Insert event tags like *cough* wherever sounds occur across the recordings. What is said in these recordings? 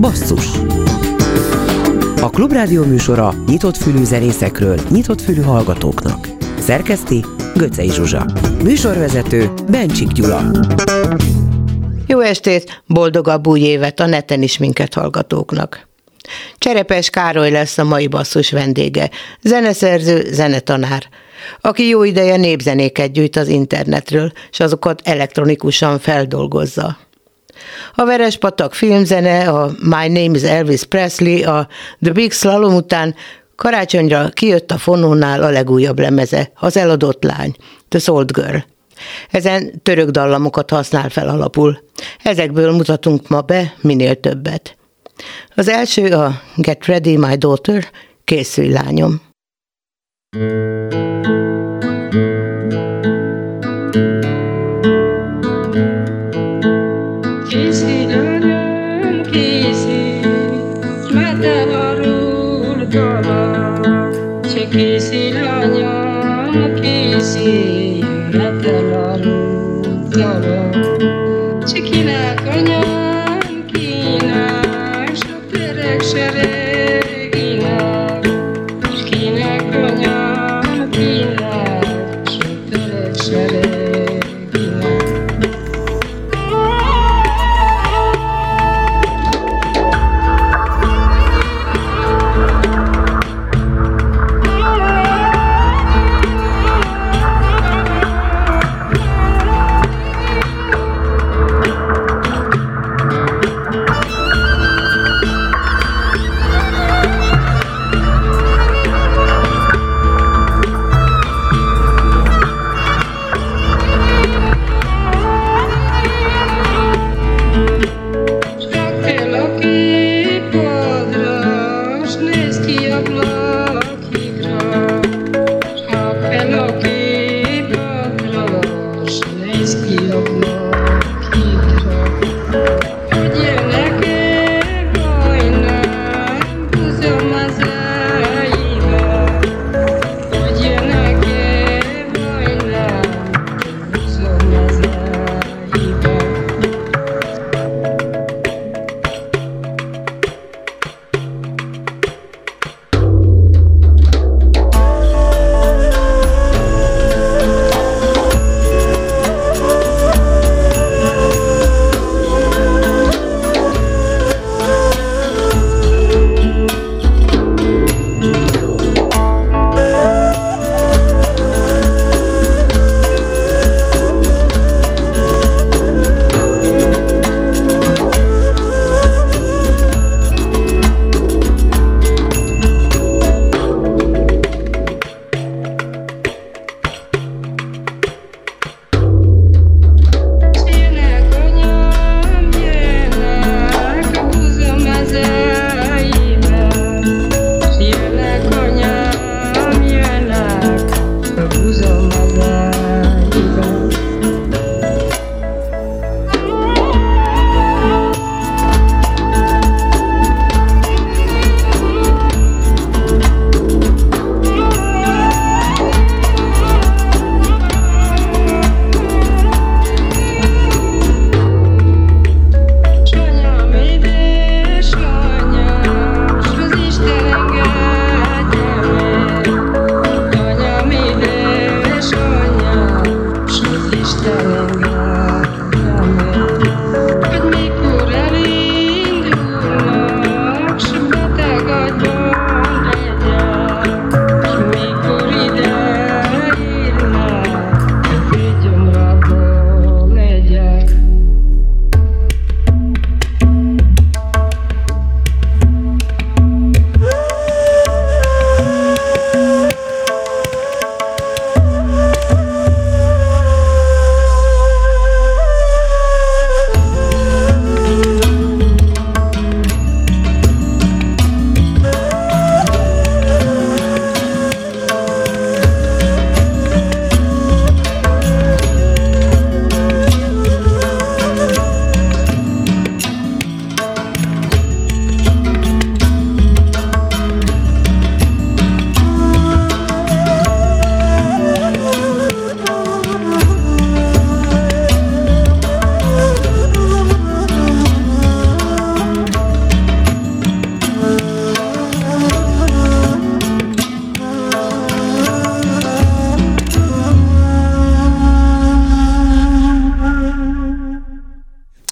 Basszus A Klubrádió műsora nyitott fülű zenészekről, nyitott fülű hallgatóknak. Szerkeszti Göcej Zsuzsa. Műsorvezető Bencsik Gyula. Jó estét, boldogabb új évet a neten is minket hallgatóknak. Cserepes Károly lesz a mai basszus vendége, zeneszerző, zenetanár, aki jó ideje népzenéket gyűjt az internetről, és azokat elektronikusan feldolgozza. A Verespatak filmzene, a My Name is Elvis Presley, a The Big Slalom után karácsonyra kijött a fonónál a legújabb lemeze, az eladott lány, The Sold Girl. Ezen török dallamokat használ fel alapul. Ezekből mutatunk ma be minél többet. Az első a Get Ready My Daughter, készülj lányom. thank Çekil Gornyo.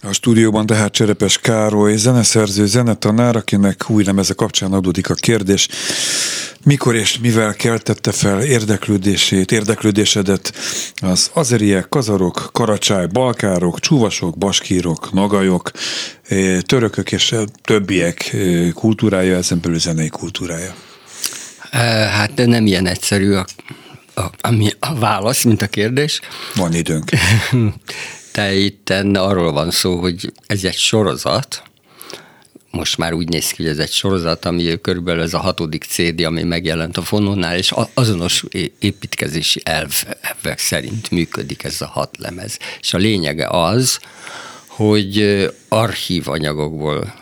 A stúdióban tehát Cserepes Károly, zeneszerző, zenetanár, akinek új lemeze kapcsán adódik a kérdés, mikor és mivel keltette fel érdeklődését, érdeklődésedet az azeriek, kazarok, karacsály, balkárok, csúvasok, baskírok, nagajok, eh, törökök és többiek eh, kultúrája, ezen belül zenei kultúrája? Eh, hát nem ilyen egyszerű a, a, a, a válasz, mint a kérdés. Van időnk. *laughs* Te itt arról van szó, hogy ez egy sorozat, most már úgy néz ki, hogy ez egy sorozat, ami körülbelül ez a hatodik CD, ami megjelent a fonónál, és azonos építkezési elvek szerint működik ez a hat lemez. És a lényege az, hogy archív anyagokból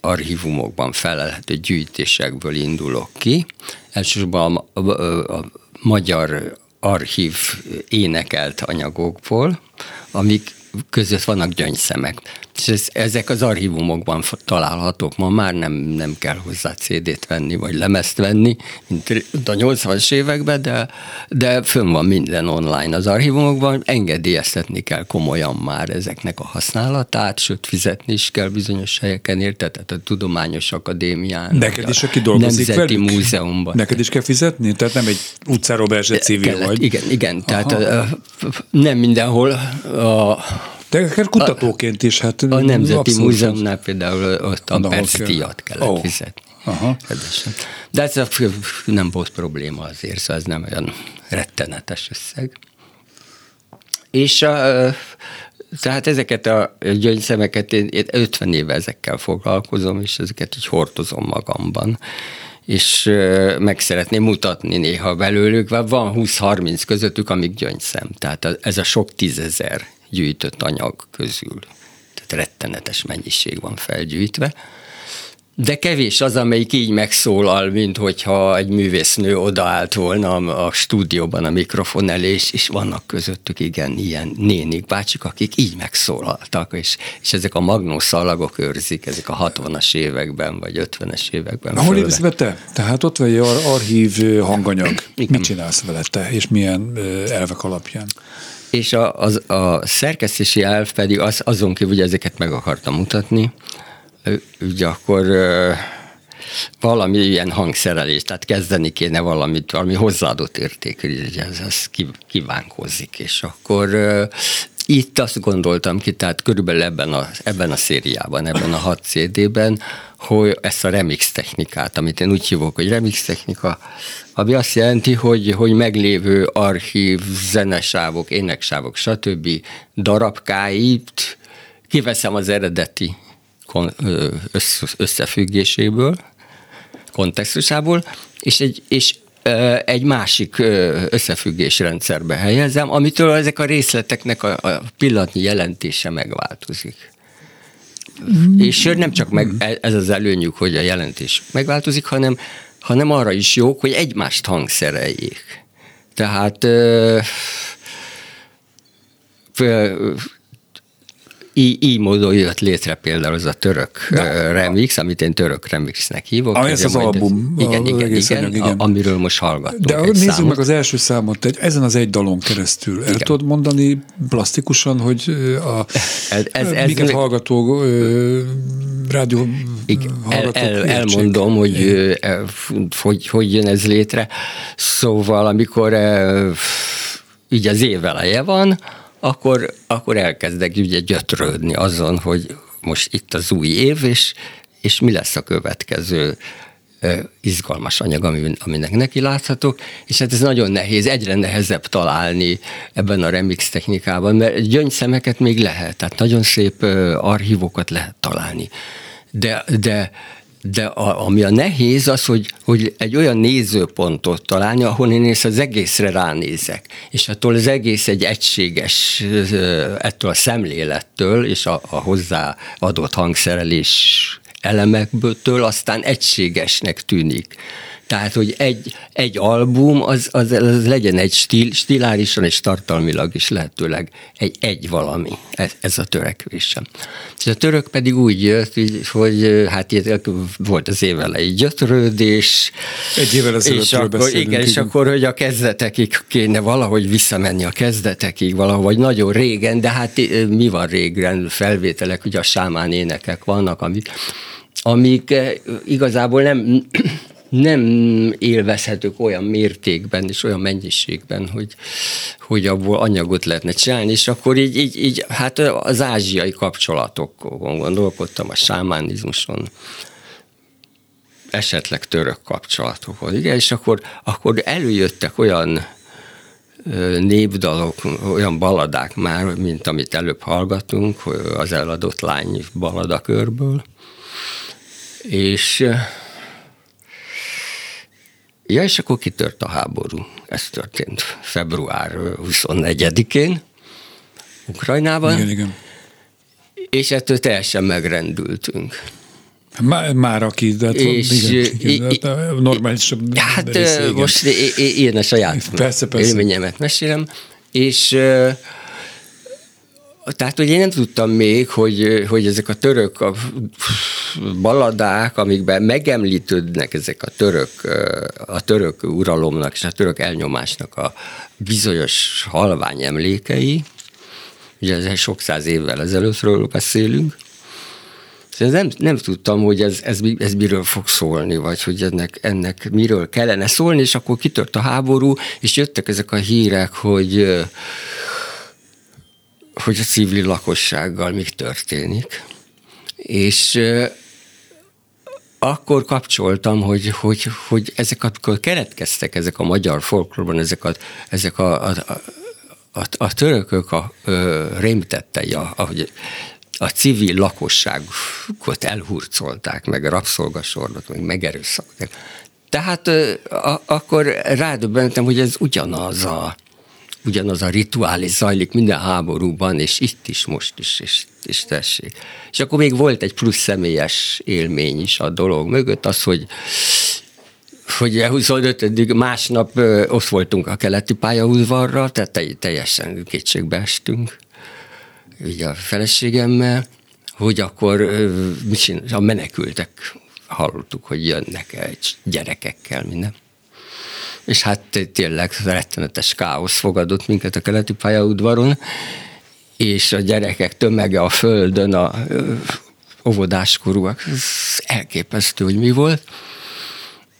archívumokban felelhető gyűjtésekből indulok ki. Elsősorban a, a, a magyar archív énekelt anyagokból, amik között vannak gyöngyszemek. És ez, ezek az archívumokban találhatók ma, már nem, nem kell hozzá CD-t venni, vagy lemezt venni, mint a 80-as években, de, de fönn van minden online az archívumokban, engedélyeztetni kell komolyan már ezeknek a használatát, sőt fizetni is kell bizonyos helyeken, érte? Tehát a Tudományos Akadémián. Neked is, aki dolgozik Nemzeti velük? Múzeumban. Neked is kell fizetni? Tehát nem egy utcáról beesett civil Kellett, vagy? Igen, igen. Aha. Tehát nem mindenhol a de akár kutatóként is, hát A Nemzeti Múzeumnál például ott a percdíjat kellett oh. fizetni. Aha. De ez nem volt probléma azért, szóval ez nem olyan rettenetes összeg. És a, tehát ezeket a gyöngyszemeket, én, én 50 éve ezekkel foglalkozom, és ezeket így hordozom magamban és meg szeretném mutatni néha belőlük, van 20-30 közöttük, amik gyöngyszem. Tehát ez a sok tízezer gyűjtött anyag közül. Tehát rettenetes mennyiség van felgyűjtve. De kevés az, amelyik így megszólal, mint hogyha egy művésznő odaállt volna a stúdióban a mikrofon elé, és, és vannak közöttük igen ilyen nénik, bácsik, akik így megszólaltak, és, és ezek a magnószalagok őrzik, ezek a 60-as években, vagy 50-es években. Hol élsz be te? Tehát ott vagy ar- archív hanganyag. Igen. Mit csinálsz vele te, és milyen elvek alapján? És a, az, a szerkesztési elv pedig az, azon kívül, hogy ezeket meg akartam mutatni, ugye akkor valami ilyen hangszerelés, tehát kezdeni kéne valamit, valami hozzáadott értékű, ez, ez kívánkozik, és akkor itt azt gondoltam ki, tehát körülbelül ebben a, ebben a szériában, ebben a 6 CD-ben, hogy ezt a remix technikát, amit én úgy hívok, hogy remix technika, ami azt jelenti, hogy, hogy meglévő archív, zenesávok, éneksávok, stb. darabkáit kiveszem az eredeti összefüggéséből, kontextusából, és egy, és egy másik összefüggésrendszerbe helyezem, amitől ezek a részleteknek a, a pillanatnyi jelentése megváltozik. Mm. És nem csak meg, ez az előnyük, hogy a jelentés megváltozik, hanem, hanem arra is jók, hogy egymást hangszereljék. Tehát így, így módon jött létre például az a török De, remix, amit én török remixnek hívok. Ah, ez az album. Ez, igen, igen, igen, igen, a, amiről most hallgatunk. De nézzük számot. meg az első számot, egy, ezen az egy dalon keresztül. Igen. El tudod mondani plastikusan, hogy a ez, ez, ez miket ez, hallgató rádió igen, el, el, elmondom, hogy, hogy hogy jön ez létre. Szóval, amikor így az év eleje van, akkor, akkor elkezdek ugye gyötrődni azon, hogy most itt az új év, és, és mi lesz a következő izgalmas anyag, aminek neki láthatok, és hát ez nagyon nehéz, egyre nehezebb találni ebben a remix technikában, mert gyöngyszemeket még lehet, tehát nagyon szép archívokat lehet találni. De, de de a, ami a nehéz az, hogy, hogy egy olyan nézőpontot találni, ahol én az egészre ránézek, és attól az egész egy egységes, ettől a szemlélettől és a, a hozzá adott hangszerelés elemekből aztán egységesnek tűnik. Tehát, hogy egy, egy album, az, az, az legyen egy stíl, stilárisan és tartalmilag is lehetőleg egy, egy valami. Ez, ez a törekvésem. És a török pedig úgy jött, hogy hát volt az évelei gyötrődés. Egy évvel ezelőtt és akkor, igen, és akkor, hogy a kezdetekig kéne valahogy visszamenni a kezdetekig, valahogy nagyon régen, de hát mi van régen? Felvételek, ugye a sámán énekek vannak, amik amik igazából nem, nem élvezhetők olyan mértékben és olyan mennyiségben, hogy, hogy abból anyagot lehetne csinálni, és akkor így, így, így hát az ázsiai kapcsolatokon gondolkodtam, a sámánizmuson, esetleg török kapcsolatokon, igen, és akkor, akkor előjöttek olyan népdalok, olyan baladák már, mint amit előbb hallgatunk, az eladott lány baladakörből, és Ja, és akkor kitört a háború. Ez történt február 24-én Ukrajnában. Igen, igen. És ettől teljesen megrendültünk. Már, már aki, de hát és, igen, igen, hát normális. Hát most én a saját persze, persze. élményemet mesélem, és tehát, hogy én nem tudtam még, hogy, hogy ezek a török a baladák, amikben megemlítődnek ezek a török, a török uralomnak és a török elnyomásnak a bizonyos halvány emlékei, ugye ez sok száz évvel ezelőttről beszélünk, nem, nem tudtam, hogy ez, ez, ez miről fog szólni, vagy hogy ennek, ennek miről kellene szólni, és akkor kitört a háború, és jöttek ezek a hírek, hogy hogy a civil lakossággal mi történik. És akkor kapcsoltam, hogy, hogy, hogy ezek, amikor keletkeztek ezek a magyar folklórban, ezek a, ezek a, a, a, a törökök a, a rémtettei, a, a, civil lakosságot elhurcolták, meg rabszolgasornak, meg megerőszakolták. Tehát a, akkor rádöbbentem, hogy ez ugyanaz a, ugyanaz a rituálé zajlik minden háborúban, és itt is, most is, és, és tessék. És akkor még volt egy plusz személyes élmény is a dolog mögött, az, hogy hogy 25. másnap ott voltunk a keleti pályaudvarra, tehát teljesen kétségbe estünk, ugye a feleségemmel, hogy akkor a menekültek hallottuk, hogy jönnek egy gyerekekkel, minden és hát tényleg rettenetes káosz fogadott minket a keleti pályaudvaron, és a gyerekek tömege a földön, a óvodáskorúak, ez elképesztő, hogy mi volt.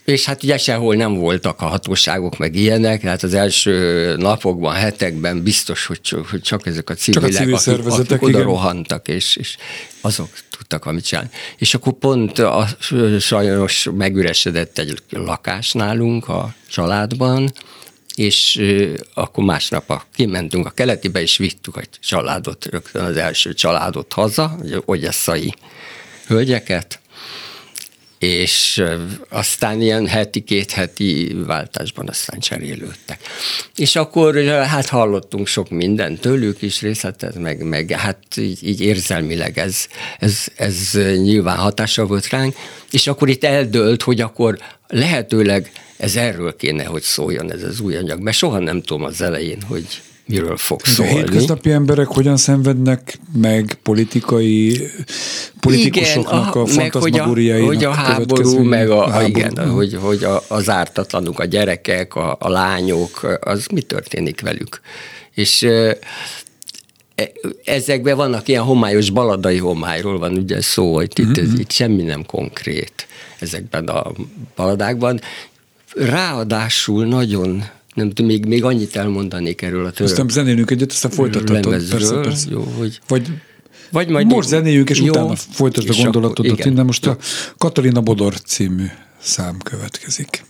És hát ugye sehol nem voltak a hatóságok, meg ilyenek, hát az első napokban, hetekben biztos, hogy csak, hogy csak ezek a civilek, csak a civil akik, akik oda igen. rohantak, és, és azok tudtak amit csinálni. És akkor pont a, sajnos megüresedett egy lakás nálunk a családban, és akkor másnap a, kimentünk a keletibe, és vittük egy családot, rögtön az első családot haza, ugye ogyesszai hölgyeket, és aztán ilyen heti, két heti váltásban aztán cserélődtek. És akkor hát hallottunk sok mindent tőlük is részletet, meg, meg hát így, így érzelmileg ez, ez, ez nyilván hatása volt ránk, és akkor itt eldőlt, hogy akkor lehetőleg ez erről kéne, hogy szóljon ez az új anyag, mert soha nem tudom az elején, hogy miről fog szólni. A hétköznapi emberek hogyan szenvednek meg politikai politikusoknak igen, a, a hogy a, hogy a háború, meg a, a háború. igen, hogy, hogy a, az ártatlanok, a gyerekek, a, a lányok, az mi történik velük. És e, ezekben vannak ilyen homályos baladai homályról van ugye szó, hogy itt, mm-hmm. itt semmi nem konkrét ezekben a baladákban. Ráadásul nagyon nem még, még annyit elmondanék erről a török. Aztán zenélünk egyet, aztán folytathatod. Persze, persze. Jó, hogy... Vagy vagy majd most zenéljünk, és jó, utána folytasd a gondolatodat innen. Most a Katalina Bodor című szám következik.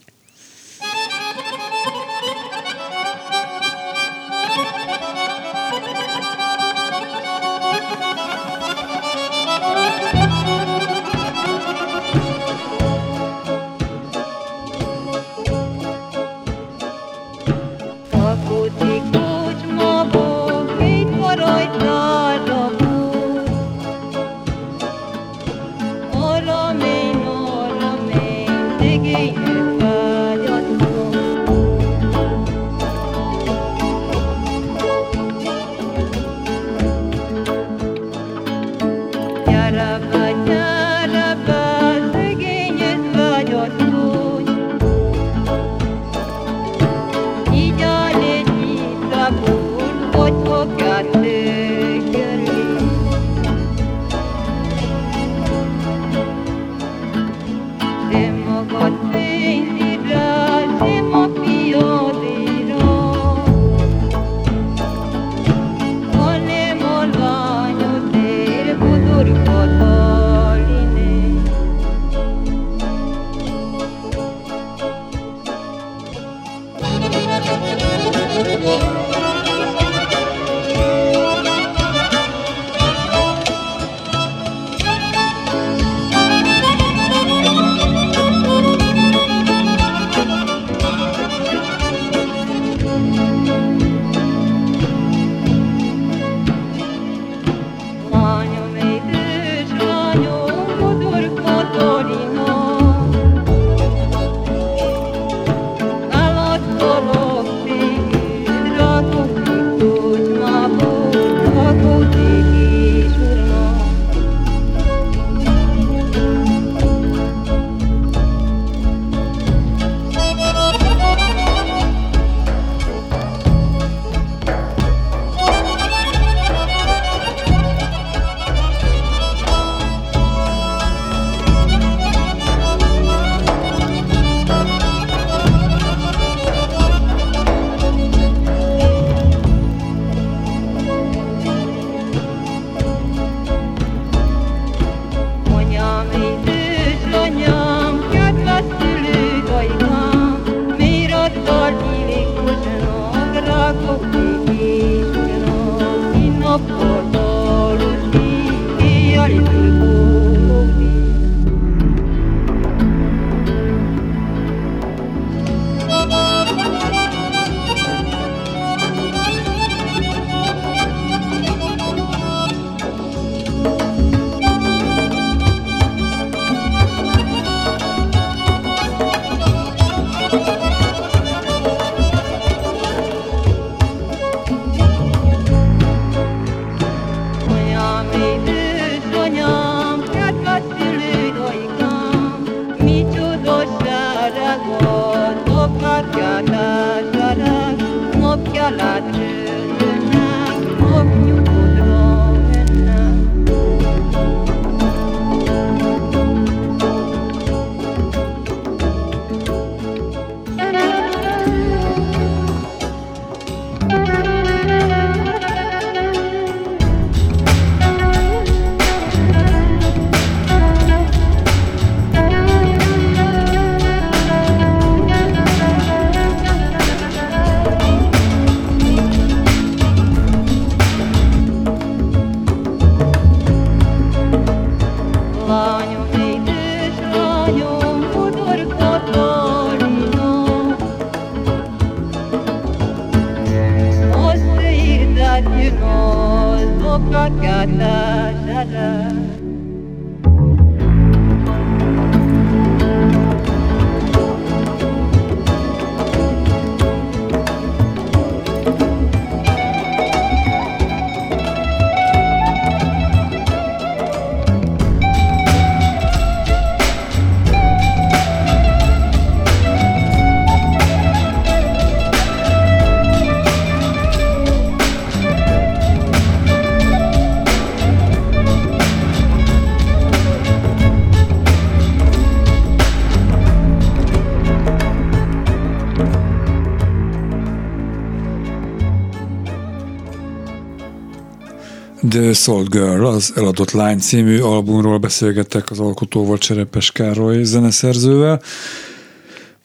The Soul Girl, az Eladott Lány című albumról beszélgettek az alkotóval Cserepes Károly zeneszerzővel.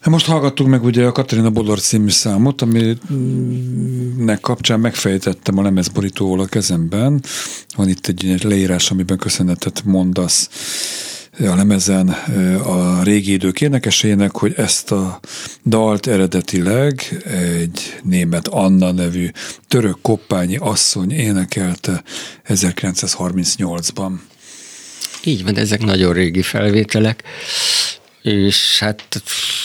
Most hallgattuk meg ugye a Katarina Bodor című számot, aminek kapcsán megfejtettem a lemezborítóval a kezemben. Van itt egy leírás, amiben köszönetet mondasz a lemezen a régi idők énekesének, hogy ezt a dalt eredetileg egy német Anna nevű török koppányi asszony énekelte 1938-ban. Így van, ezek nagyon régi felvételek, és hát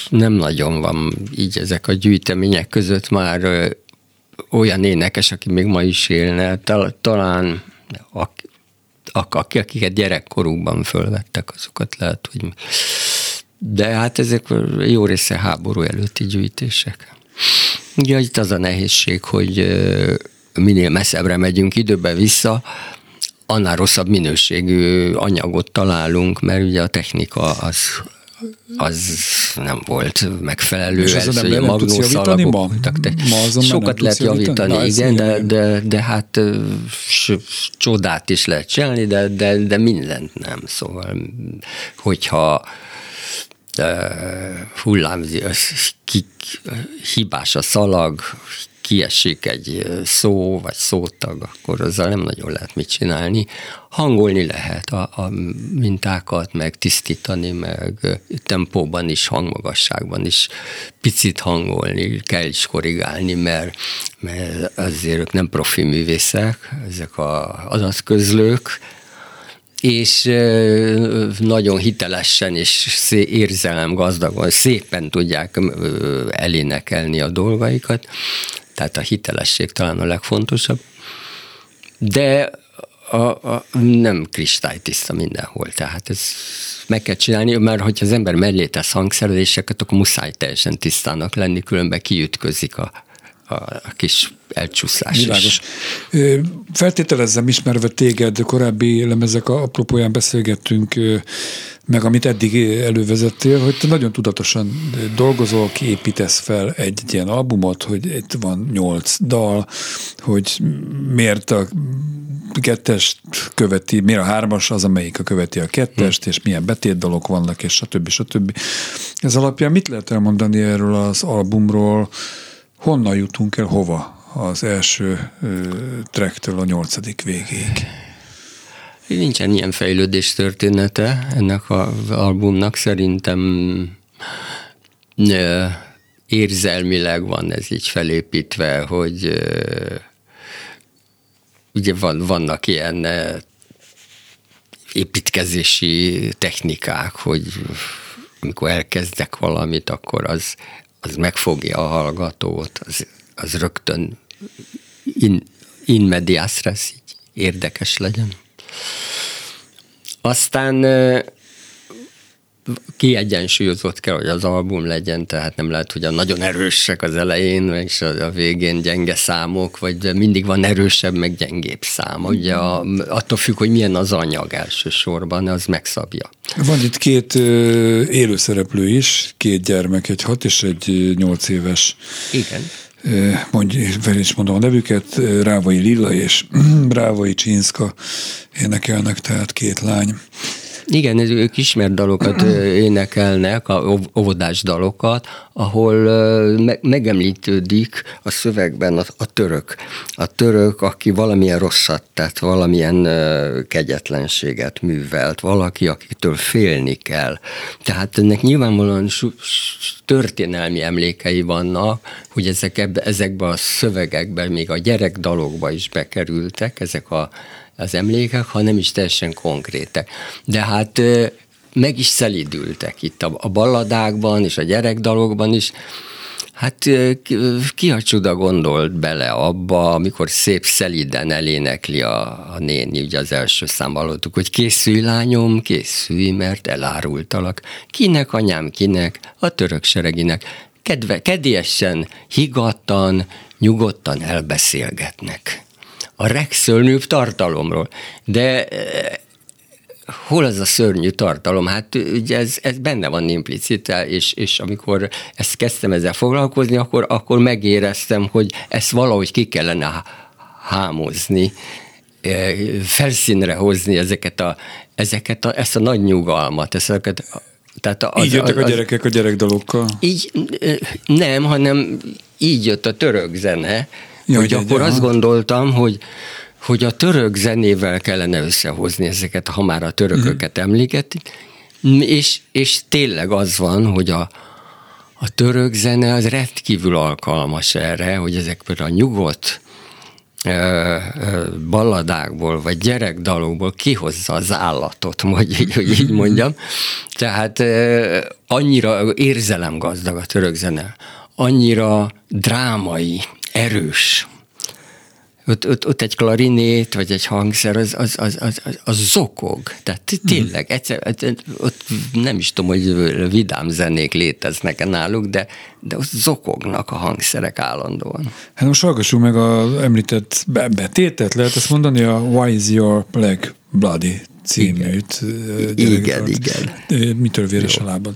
nem nagyon van így ezek a gyűjtemények között már olyan énekes, aki még ma is élne, talán akiket gyerekkorukban fölvettek, azokat lehet, hogy... De hát ezek jó része háború előtti gyűjtések. Ugye itt az a nehézség, hogy minél messzebbre megyünk időbe vissza, annál rosszabb minőségű anyagot találunk, mert ugye a technika az az nem volt megfelelő. És ez nem magnós alapok, ma? ma sokat lehet javítani, Na, igen, de, de, de hát csodát is lehet csinálni, de, de, de mindent nem. Szóval, hogyha hullám, kik, hibás a szalag, kiesik egy szó vagy szótag, akkor azzal nem nagyon lehet mit csinálni. Hangolni lehet a, a mintákat, meg tisztítani, meg tempóban is, hangmagasságban is picit hangolni, kell is korrigálni, mert, mert azért ők nem profi művészek, ezek a adatközlők, és nagyon hitelesen és érzelem gazdagon, szépen tudják elénekelni a dolgaikat, tehát a hitelesség talán a legfontosabb, de a, a, nem kristálytiszta mindenhol, tehát ez meg kell csinálni, mert hogyha az ember mellé tesz hangszereléseket, akkor muszáj teljesen tisztának lenni, különben kiütközik a, a, a kis elcsúszás Világos. is. Feltételezem, ismerve téged, korábbi lemezek apropóján beszélgettünk, meg amit eddig elővezettél, hogy te nagyon tudatosan dolgozol, kiépítesz fel egy ilyen albumot, hogy itt van nyolc dal, hogy miért a kettest követi, miért a hármas az, amelyik a követi a kettest, hm. és milyen betétdalok vannak, és stb. stb. Ez alapján mit lehet elmondani erről az albumról, honnan jutunk el hova az első tracktől a nyolcadik végéig? Nincsen ilyen fejlődés története ennek az albumnak, szerintem érzelmileg van ez így felépítve, hogy ugye van, vannak ilyen építkezési technikák, hogy amikor elkezdek valamit, akkor az, az megfogja a hallgatót, az, az rögtön in, in medias res, így érdekes legyen. Aztán kiegyensúlyozott kell, hogy az album legyen, tehát nem lehet, hogy a nagyon erősek az elején, és a, végén gyenge számok, vagy mindig van erősebb, meg gyengébb szám. Ugye a, attól függ, hogy milyen az anyag elsősorban, az megszabja. Van itt két élőszereplő is, két gyermek, egy hat és egy nyolc éves. Igen mondj, fel is mondom a nevüket, Rávai Lilla és *clears throat* Rávai Csinszka énekelnek, tehát két lány. Igen, ők ismert dalokat énekelnek, a óvodás dalokat, ahol megemlítődik a szövegben a, a török. A török, aki valamilyen rosszat tett, valamilyen kegyetlenséget művelt, valaki, akitől félni kell. Tehát ennek nyilvánvalóan történelmi emlékei vannak, hogy ezek ebbe, ezekbe a szövegekben, még a gyerekdalokba is bekerültek, ezek a az emlékek, ha nem is teljesen konkrétek. De hát meg is szelidültek itt a, a balladákban és a gyerekdalokban is. Hát ki a csuda gondolt bele abba, amikor szép szeliden elénekli a, a néni, ugye az első szám hallottuk, hogy készülj lányom, készülj, mert elárultalak. Kinek anyám, kinek? A török sereginek. Kedve, kedélyesen, higattan, nyugodtan elbeszélgetnek a legszörnyűbb tartalomról. De eh, hol az a szörnyű tartalom? Hát ugye ez, ez benne van implicite, és, és amikor ezt kezdtem ezzel foglalkozni, akkor, akkor megéreztem, hogy ezt valahogy ki kellene hámozni, eh, felszínre hozni ezeket a, ezeket a, ezt a nagy nyugalmat, ezeket tehát az, így jöttek az, a gyerekek a gyerekdalokkal? Így eh, nem, hanem így jött a török zene, Ja, hogy akkor azt gondoltam, hogy hogy a török zenével kellene összehozni ezeket, ha már a törököket uh-huh. emléketik, és, és tényleg az van, hogy a, a török zene az rendkívül alkalmas erre, hogy ezek például a nyugodt balladákból, vagy gyerekdalokból kihozza az állatot, hogy így, hogy így mondjam. Tehát annyira érzelemgazdag a török zene, annyira drámai, erős. Ott, ott, ott egy klarinét, vagy egy hangszer, az, az, az, az, az, zokog. Tehát tényleg, egyszer, ott nem is tudom, hogy vidám zenék léteznek náluk, de, de ott zokognak a hangszerek állandóan. Hát most hallgassuk meg az említett betétet, lehet azt mondani, a Why is your leg bloody címűt. Igen, igen. igen. Mitől véres Jó. a lábad?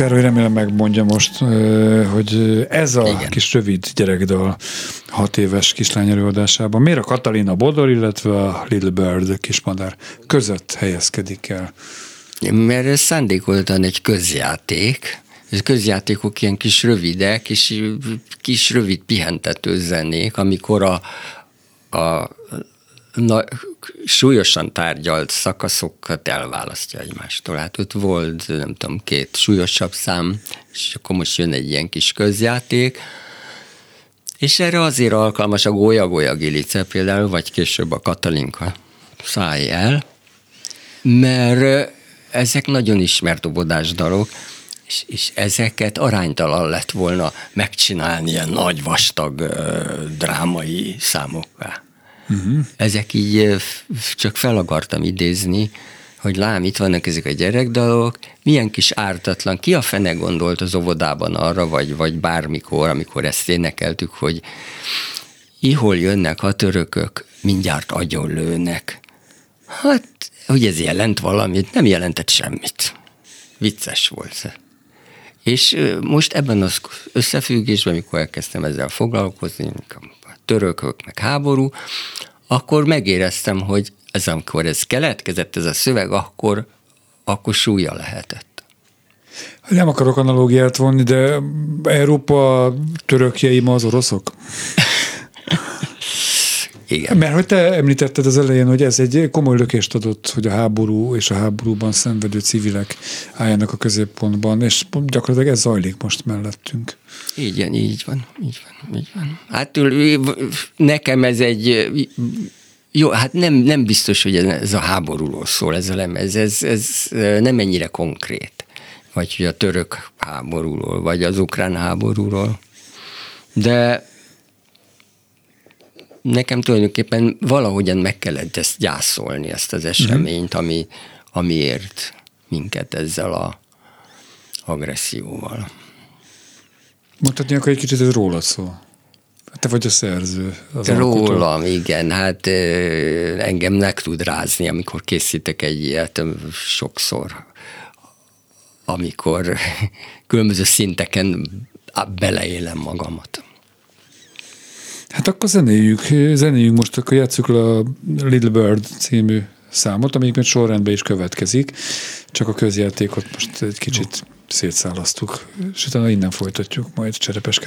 Károly remélem megmondja most, hogy ez a Igen. kis rövid gyerekdal hat éves kislány előadásában miért a Katalina Bodor, illetve a Little Bird kismadár között helyezkedik el? Mert ez szándékoltan egy közjáték, ez közjátékok ilyen kis rövidek, és kis rövid pihentető zenék, amikor a, a na, súlyosan tárgyalt szakaszokat elválasztja egymástól. Hát ott volt, nem tudom, két súlyosabb szám, és akkor most jön egy ilyen kis közjáték, és erre azért alkalmas a gólya-gólya gilice például, vagy később a Katalinka száj el, mert ezek nagyon ismert obodás dalok, és, és ezeket aránytalan lett volna megcsinálni ilyen nagy, vastag drámai számokká. Uh-huh. Ezek így csak fel akartam idézni, hogy lám, itt vannak ezek a gyerekdalok, milyen kis ártatlan, ki a fene gondolt az óvodában arra, vagy, vagy bármikor, amikor ezt énekeltük, hogy ihol jönnek a törökök, mindjárt agyonlőnek. Hát, hogy ez jelent valamit, nem jelentett semmit. Vicces volt. És most ebben az összefüggésben, amikor elkezdtem ezzel foglalkozni, a törökök, meg háború, akkor megéreztem, hogy ez amikor ez keletkezett, ez a szöveg, akkor, akkor súlya lehetett. Nem akarok analógiát vonni, de Európa törökjei ma az oroszok? Igen. Mert hogy te említetted az elején, hogy ez egy komoly lökést adott, hogy a háború és a háborúban szenvedő civilek álljanak a középpontban, és gyakorlatilag ez zajlik most mellettünk. Igen, így van, így van, így van. Hát nekem ez egy jó, hát nem, nem biztos, hogy ez a háborúról szól ez a lemez, ez, ez nem ennyire konkrét. Vagy hogy a török háborúról, vagy az ukrán háborúról. De nekem tulajdonképpen valahogyan meg kellett ezt gyászolni, ezt az eseményt, ami, amiért minket ezzel a agresszióval. Mondhatni akkor egy kicsit, ez rólad szól. Te vagy a szerző. Az Rólam, alkotó. igen. Hát engem meg tud rázni, amikor készítek egy ilyet sokszor, amikor *laughs* különböző szinteken beleélem magamat. Hát akkor zenéljük, zenéljük most, akkor játsszuk a Little Bird című számot, amelyikben sorrendben is következik, csak a közjátékot most egy kicsit szétszálasztuk, és utána innen folytatjuk majd Cserepes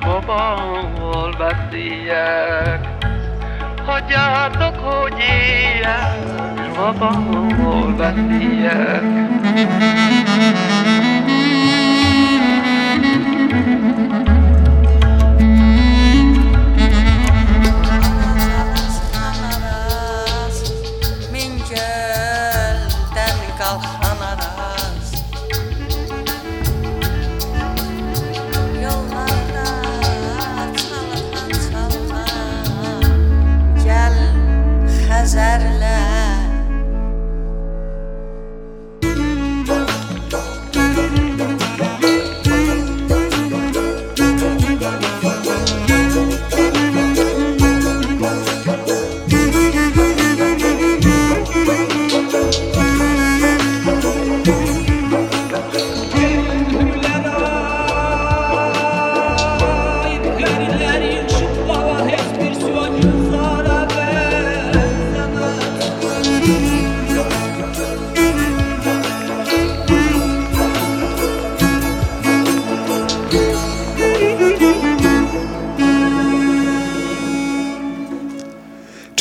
baba, hol beszéljek? Hagyjátok, hogy éljek, baba, hol beszéljek?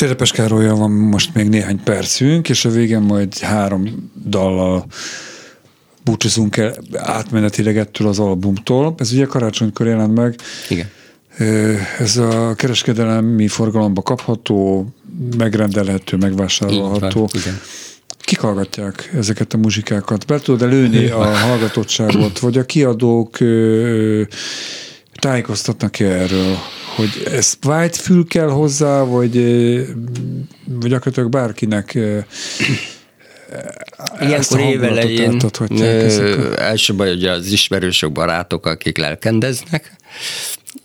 Cserepes Károlyal van most még néhány percünk, és a végén majd három dallal búcsúzunk el átmenetileg ettől az albumtól. Ez ugye karácsonykor jelent meg. Igen. Ez a kereskedelemi forgalomba kapható, megrendelhető, megvásárolható. Így van. Kik hallgatják ezeket a muzsikákat? Be tudod lőni a *laughs* hallgatottságot, vagy a kiadók tájékoztatnak-e erről, hogy ez vágy fül kell hozzá, vagy, vagy gyakorlatilag bárkinek Ilyenkor évelején első baj, hogy az ismerősök, barátok, akik lelkendeznek,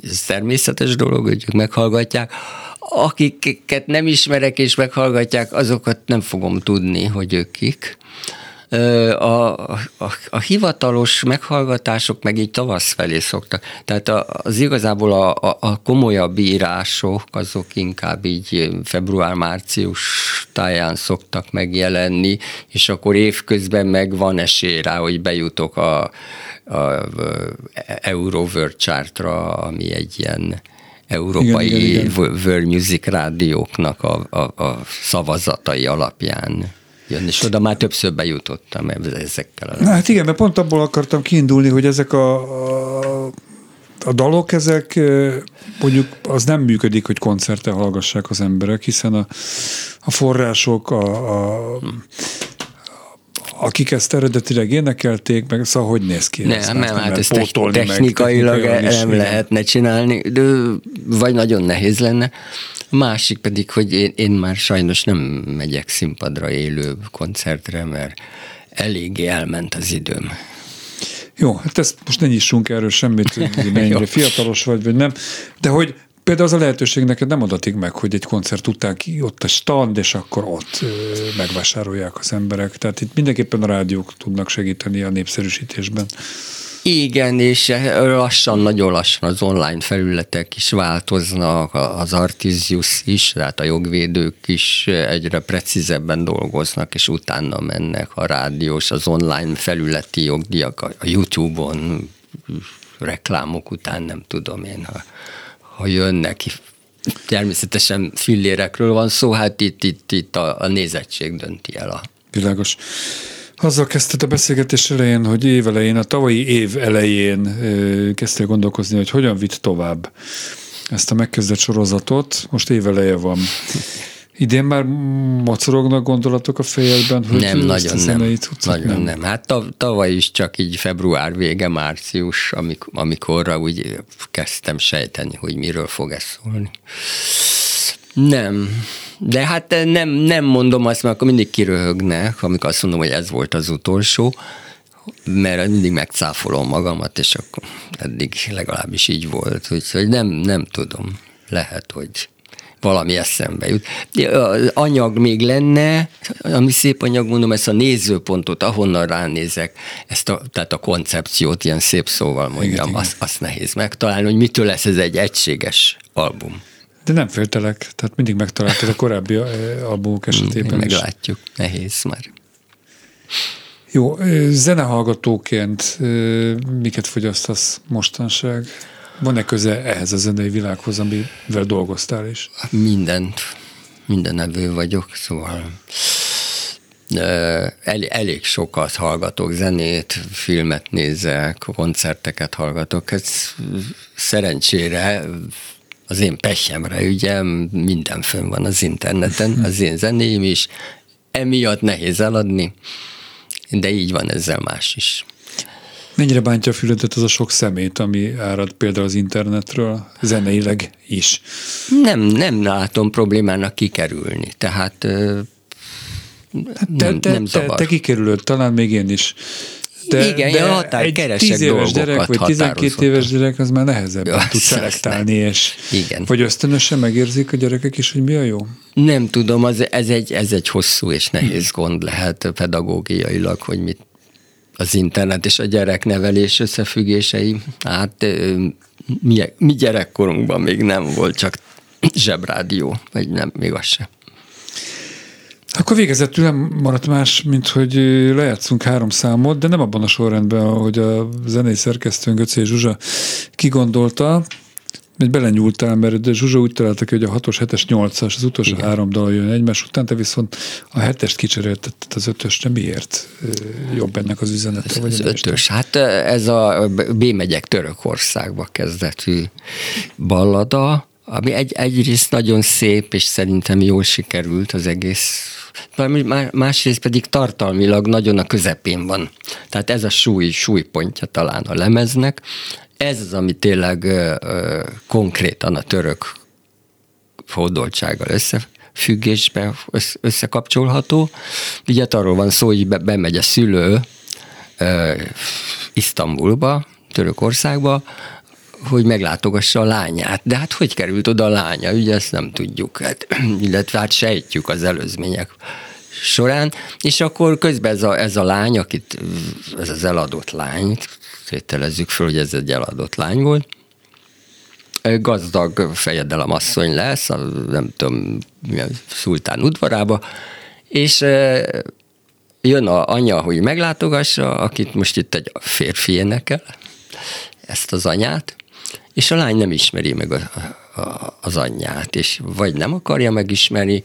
ez természetes dolog, hogy ők meghallgatják. Akiket nem ismerek és meghallgatják, azokat nem fogom tudni, hogy ők kik. A, a, a hivatalos meghallgatások meg így tavasz felé szoktak. Tehát az igazából a, a, a komolyabb írások, azok inkább így február-március táján szoktak megjelenni, és akkor évközben meg van esély rá, hogy bejutok a, a Euroworld Chartra, ami egy ilyen európai igen, igen, igen. world music rádióknak a, a, a szavazatai alapján jön, és oda már többször bejutottam ezekkel. A Na, hát igen, mert pont abból akartam kiindulni, hogy ezek a, a a dalok, ezek mondjuk az nem működik, hogy koncerte hallgassák az emberek, hiszen a, a források, a, a, akik ezt eredetileg énekelték, meg szóval hogy néz ki? Nem, nem, nem hát ezt technikailag meg, nem lehetne csinálni, de vagy nagyon nehéz lenne. A másik pedig, hogy én, én már sajnos nem megyek színpadra élő koncertre, mert eléggé elment az időm. Jó, hát ezt most ne nyissunk erről semmit, hogy *laughs* mennyire fiatalos vagy, vagy nem, de hogy például az a lehetőség neked nem adatik meg, hogy egy koncert után ki ott a stand, és akkor ott megvásárolják az emberek. Tehát itt mindenképpen a rádiók tudnak segíteni a népszerűsítésben. Igen, és lassan, nagyon lassan az online felületek is változnak, az Artisius is, tehát a jogvédők is egyre precízebben dolgoznak, és utána mennek a rádiós, az online felületi jogdíjak a YouTube-on, reklámok után, nem tudom én, ha, ha jönnek természetesen fillérekről van szó, hát itt, itt, itt a, a nézettség dönti el a... Világos. Azzal kezdted a beszélgetés elején, hogy év elején, a tavalyi év elején kezdtél gondolkozni, hogy hogyan vitt tovább ezt a megkezdett sorozatot. Most éveleje van. Idén már mocorognak gondolatok a fejedben, hogy nem, nagyon nem, nagyon nem. nem. Hát tavaly is csak így február vége, március, amik, amikorra úgy kezdtem sejteni, hogy miről fog ez szólni. Nem, de hát nem, nem mondom azt, mert akkor mindig kiröhögnek, amikor azt mondom, hogy ez volt az utolsó, mert mindig megcáfolom magamat, és akkor eddig legalábbis így volt, úgyhogy nem, nem tudom. Lehet, hogy valami eszembe jut. Az anyag még lenne, ami szép anyag, mondom, ezt a nézőpontot, ahonnan ránézek, ezt a, tehát a koncepciót, ilyen szép szóval mondjam, igen, azt, azt nehéz megtalálni, hogy mitől lesz ez egy egységes album. De nem féltelek, tehát mindig megtaláltad a korábbi albumok esetében Meglátjuk, is. nehéz már. Jó, zenehallgatóként miket fogyasztasz mostanság? Van-e köze ehhez a zenei világhoz, amivel dolgoztál is? Mindent, minden evő vagyok, szóval el, elég sokat hallgatok zenét, filmet nézek, koncerteket hallgatok. Ez szerencsére az én pehjemre, ugye minden fönn van az interneten, az én zeném is, emiatt nehéz eladni, de így van ezzel más is. Mennyire bántja a füledet az a sok szemét, ami árad például az internetről, zeneileg is? Nem, nem látom problémának kikerülni, tehát hát nem, te, nem te, te, te kikerülöd, talán még én is. De, Igen, de határ, egy tíz éves gyerek, vagy 12 éves gyerek, az már nehezebben ja, tud *laughs* szelektálni, és Igen. vagy ösztönösen megérzik a gyerekek is, hogy mi a jó? Nem tudom, az, ez, egy, ez egy hosszú és nehéz gond lehet pedagógiailag, hogy mit az internet és a gyereknevelés összefüggései. Hát mi, mi gyerekkorunkban még nem volt csak zsebrádió, vagy nem, még az sem. Akkor végezetül nem maradt más, mint hogy lejátszunk három számot, de nem abban a sorrendben, ahogy a zenei szerkesztőnk Göcé Zsuzsa kigondolta, egy belenyúltál, mert Zsuzsa úgy találta ki, hogy a 6-os, 7-es, 8-as, az utolsó Igen. három dal jön egymás után, te viszont a 7-est kicseréltetted az 5 de miért jobb ennek az üzenete? Ez, vagy az ötös, hát ez a B megyek Törökországba kezdetű ballada, ami egy, egyrészt nagyon szép, és szerintem jól sikerült az egész másrészt pedig tartalmilag nagyon a közepén van. Tehát ez a súly, súlypontja talán a lemeznek. Ez az, ami tényleg ö, konkrétan a török hódoltsággal összefüggésbe összekapcsolható. Ugye arról van szó, hogy be, bemegy a szülő ö, Isztambulba, Törökországba, hogy meglátogassa a lányát. De hát hogy került oda a lánya? Ugye ezt nem tudjuk, hát, *clears throat* illetve hát sejtjük az előzmények során, és akkor közben ez a, ez a lány, akit, ez az eladott lány, tételezzük föl, hogy ez egy eladott lány volt, gazdag fejedelem asszony lesz, a, nem tudom, milyen szultán udvarába, és jön a anya, hogy meglátogassa, akit most itt egy férfi énekel, ezt az anyát, és a lány nem ismeri meg a, a, az anyját, és vagy nem akarja megismerni,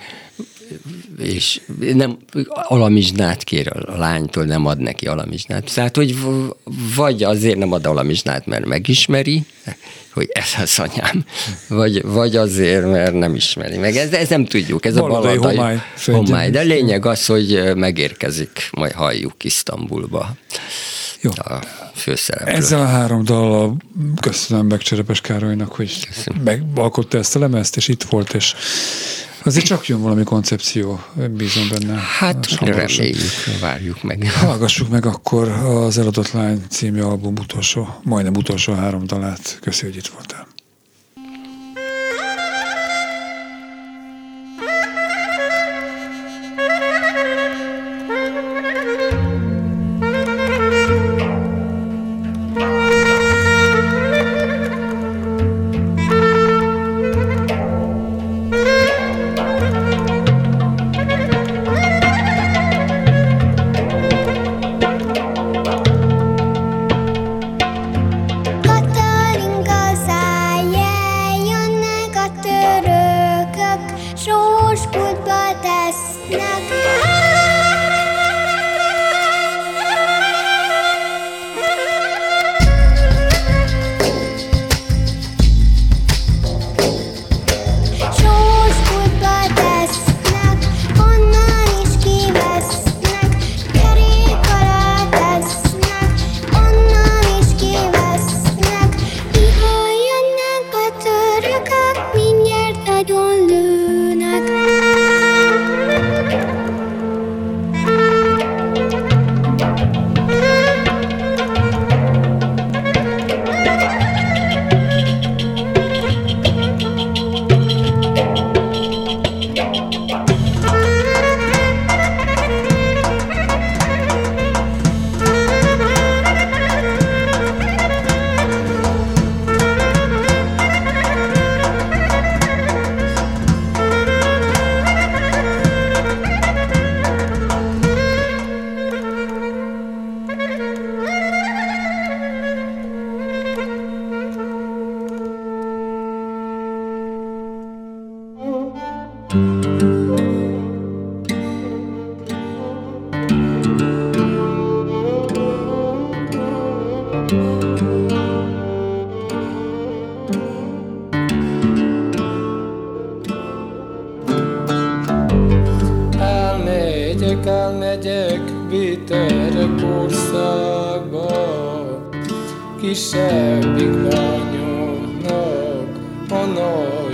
és nem alamizsnát kér a lánytól, nem ad neki alamizsnát. Tehát, hogy vagy azért nem ad alamizsnát, mert megismeri, hogy ez az anyám, vagy, vagy azért, mert nem ismeri meg. Ez, ez nem tudjuk, ez Baladai a baladai homály, homály. De lényeg az, hogy megérkezik, majd halljuk Isztambulba. Jó. A főszereplő. Ezzel a három dallal köszönöm meg Cserepes Károlynak, hogy megalkotta ezt a lemezt, és itt volt, és Azért csak jön valami koncepció, bízom benne. Hát reméljük, várjuk meg. Hallgassuk meg akkor az Eladott Lány című album utolsó, majdnem utolsó három dalát. Köszönjük, hogy itt voltál. Jupiterek országba. Kisebbik lányoknak a nap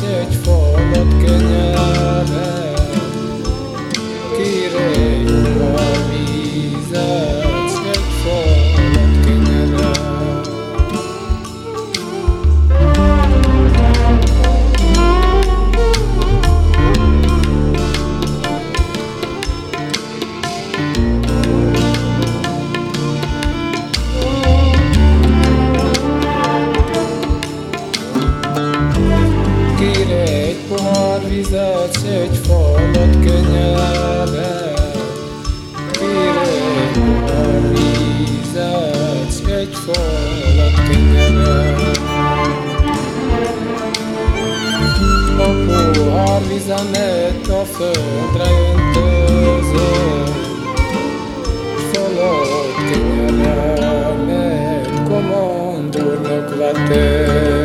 lesz egy falat kenyerre, kirény a vízen. vizanet of draen teze Solo tinere me komando ne kvate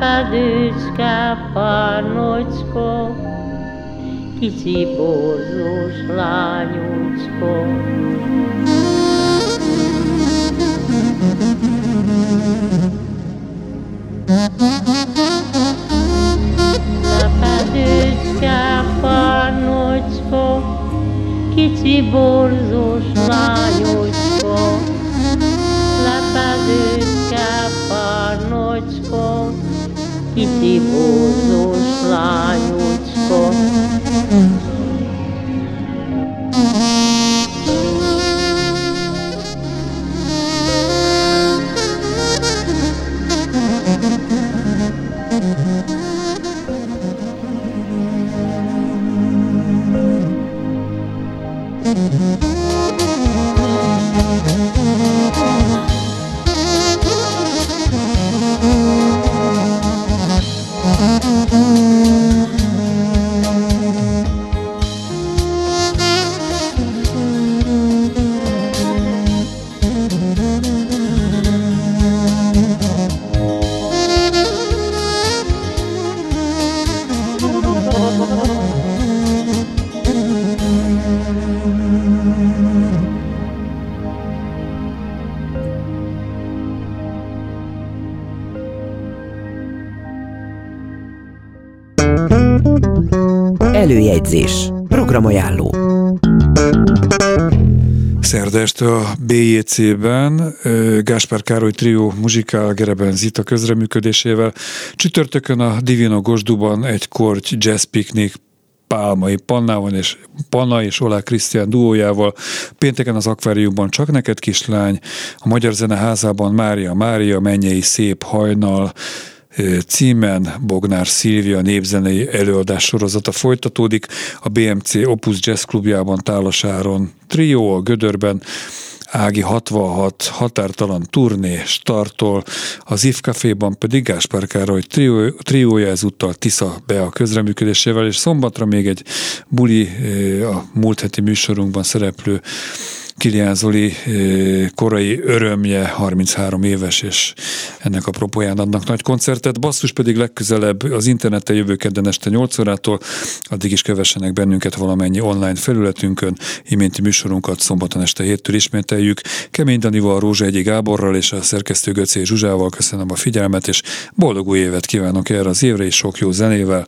feducske, párnocska, kicsi borzós lányocska. Feducske, párnocska, kicsi borzós lányocska, BJC-ben Gáspár Károly Trio Muzsikál Gereben Zita közreműködésével. Csütörtökön a Divino Gosduban egy korty jazz piknik Pálmai Pannával és Panna és Olá Krisztián duójával, pénteken az akváriumban Csak neked kislány, a Magyar Zeneházában Mária Mária, Mennyei Szép Hajnal, címen Bognár Szilvia népzenei előadás sorozata folytatódik a BMC Opus Jazz Klubjában Tálasáron. Trio a Gödörben, Ági 66 határtalan turné startol, az IF Caféban pedig Gáspár Károly trió, triója ezúttal Tisza be a közreműködésével, és szombatra még egy buli a múlt heti műsorunkban szereplő Kilián Zoli korai örömje, 33 éves, és ennek a propóján adnak nagy koncertet. Basszus pedig legközelebb az interneten jövő kedden este 8 órától, addig is kövessenek bennünket valamennyi online felületünkön, iménti műsorunkat szombaton este héttől ismételjük. Kemény Danival, Rózsa Egyi Gáborral és a szerkesztő Göcé Zsuzsával köszönöm a figyelmet, és boldog új évet kívánok erre az évre, és sok jó zenével.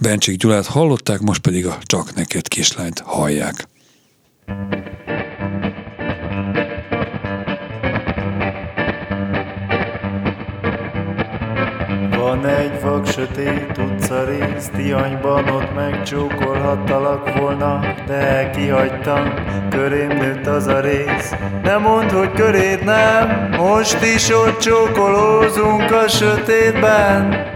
Bencsik Gyulát hallották, most pedig a Csak neked kislányt hallják. Van egy vak sötét utca rész, Tianyban ott megcsókolhattalak volna, de kihagytam, körém nőtt az a rész. Nem mondd, hogy körét nem, most is ott csókolózunk a sötétben.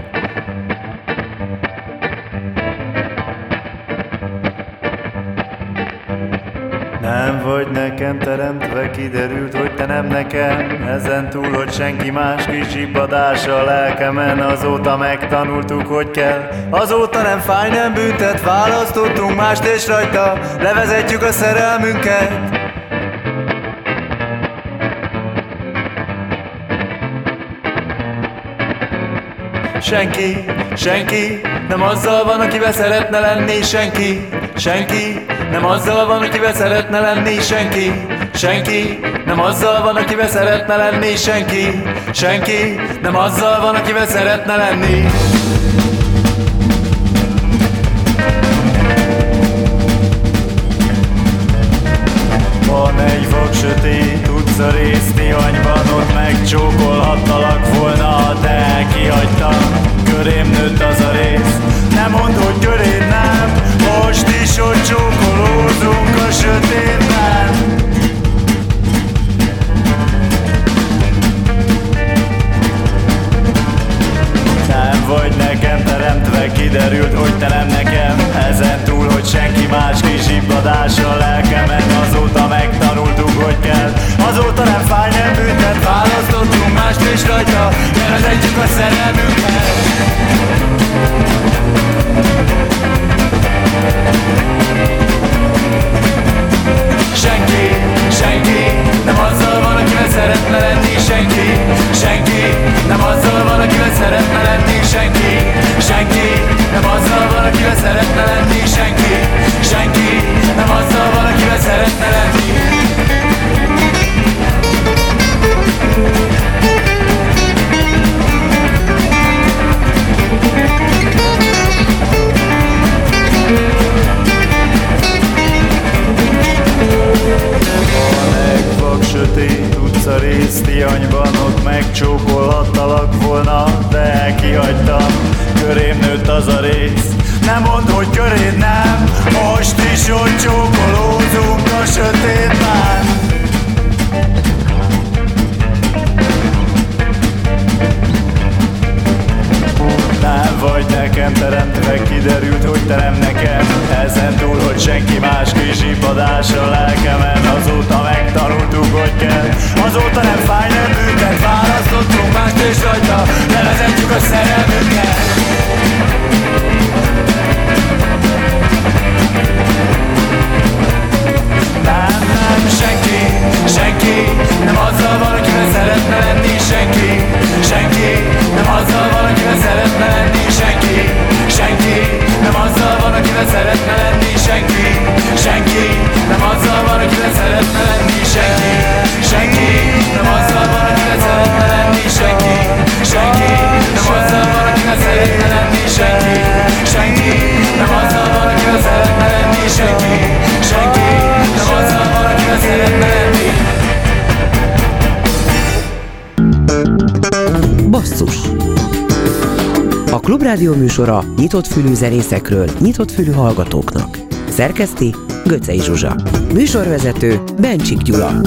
Nem vagy nekem teremtve, kiderült, hogy te nem nekem. Ezen túl, hogy senki más kis zsibbadás a lelkemen. Azóta megtanultuk, hogy kell. Azóta nem fáj, nem büntet Választottunk mást és rajta Levezetjük a szerelmünket. Senki, senki nem azzal van, akivel szeretne lenni senki, senki nem azzal van, akivel szeretne lenni senki, senki nem azzal van, akivel szeretne lenni senki, senki nem azzal van, akivel szeretne lenni. Van egy vak sötét utca rész Tihanyban Ott megcsókolhattalak volna, de kihagytam Körém nőtt az a rész. Nem mondd, hogy köréd nem Is ott csókolózunk a sötétben. Nem vagy nekem teremtve, kiderült, hogy te nem nekem. Ezen túl, hogy senki más kisibadás a lelkemen. Azóta megtanultuk, hogy kell. Azóta nem fáj, nem büntet Választottunk mást és rajta. Nevezetjük a szerelmünket Senki, senki nem azzal van, akivel szeretne lenni Senki, senki nem azzal van, akivel szeretne lenni Senki, senki nem azzal van, akivel szeretne lenni Senki, senki nem azzal van, akivel szeretne lenni. Thank you. rádióműsora nyitott fülű zenészekről, nyitott fülű hallgatóknak. Szerkeszti Göcej Zsuzsa. Műsorvezető Bencsik Gyula.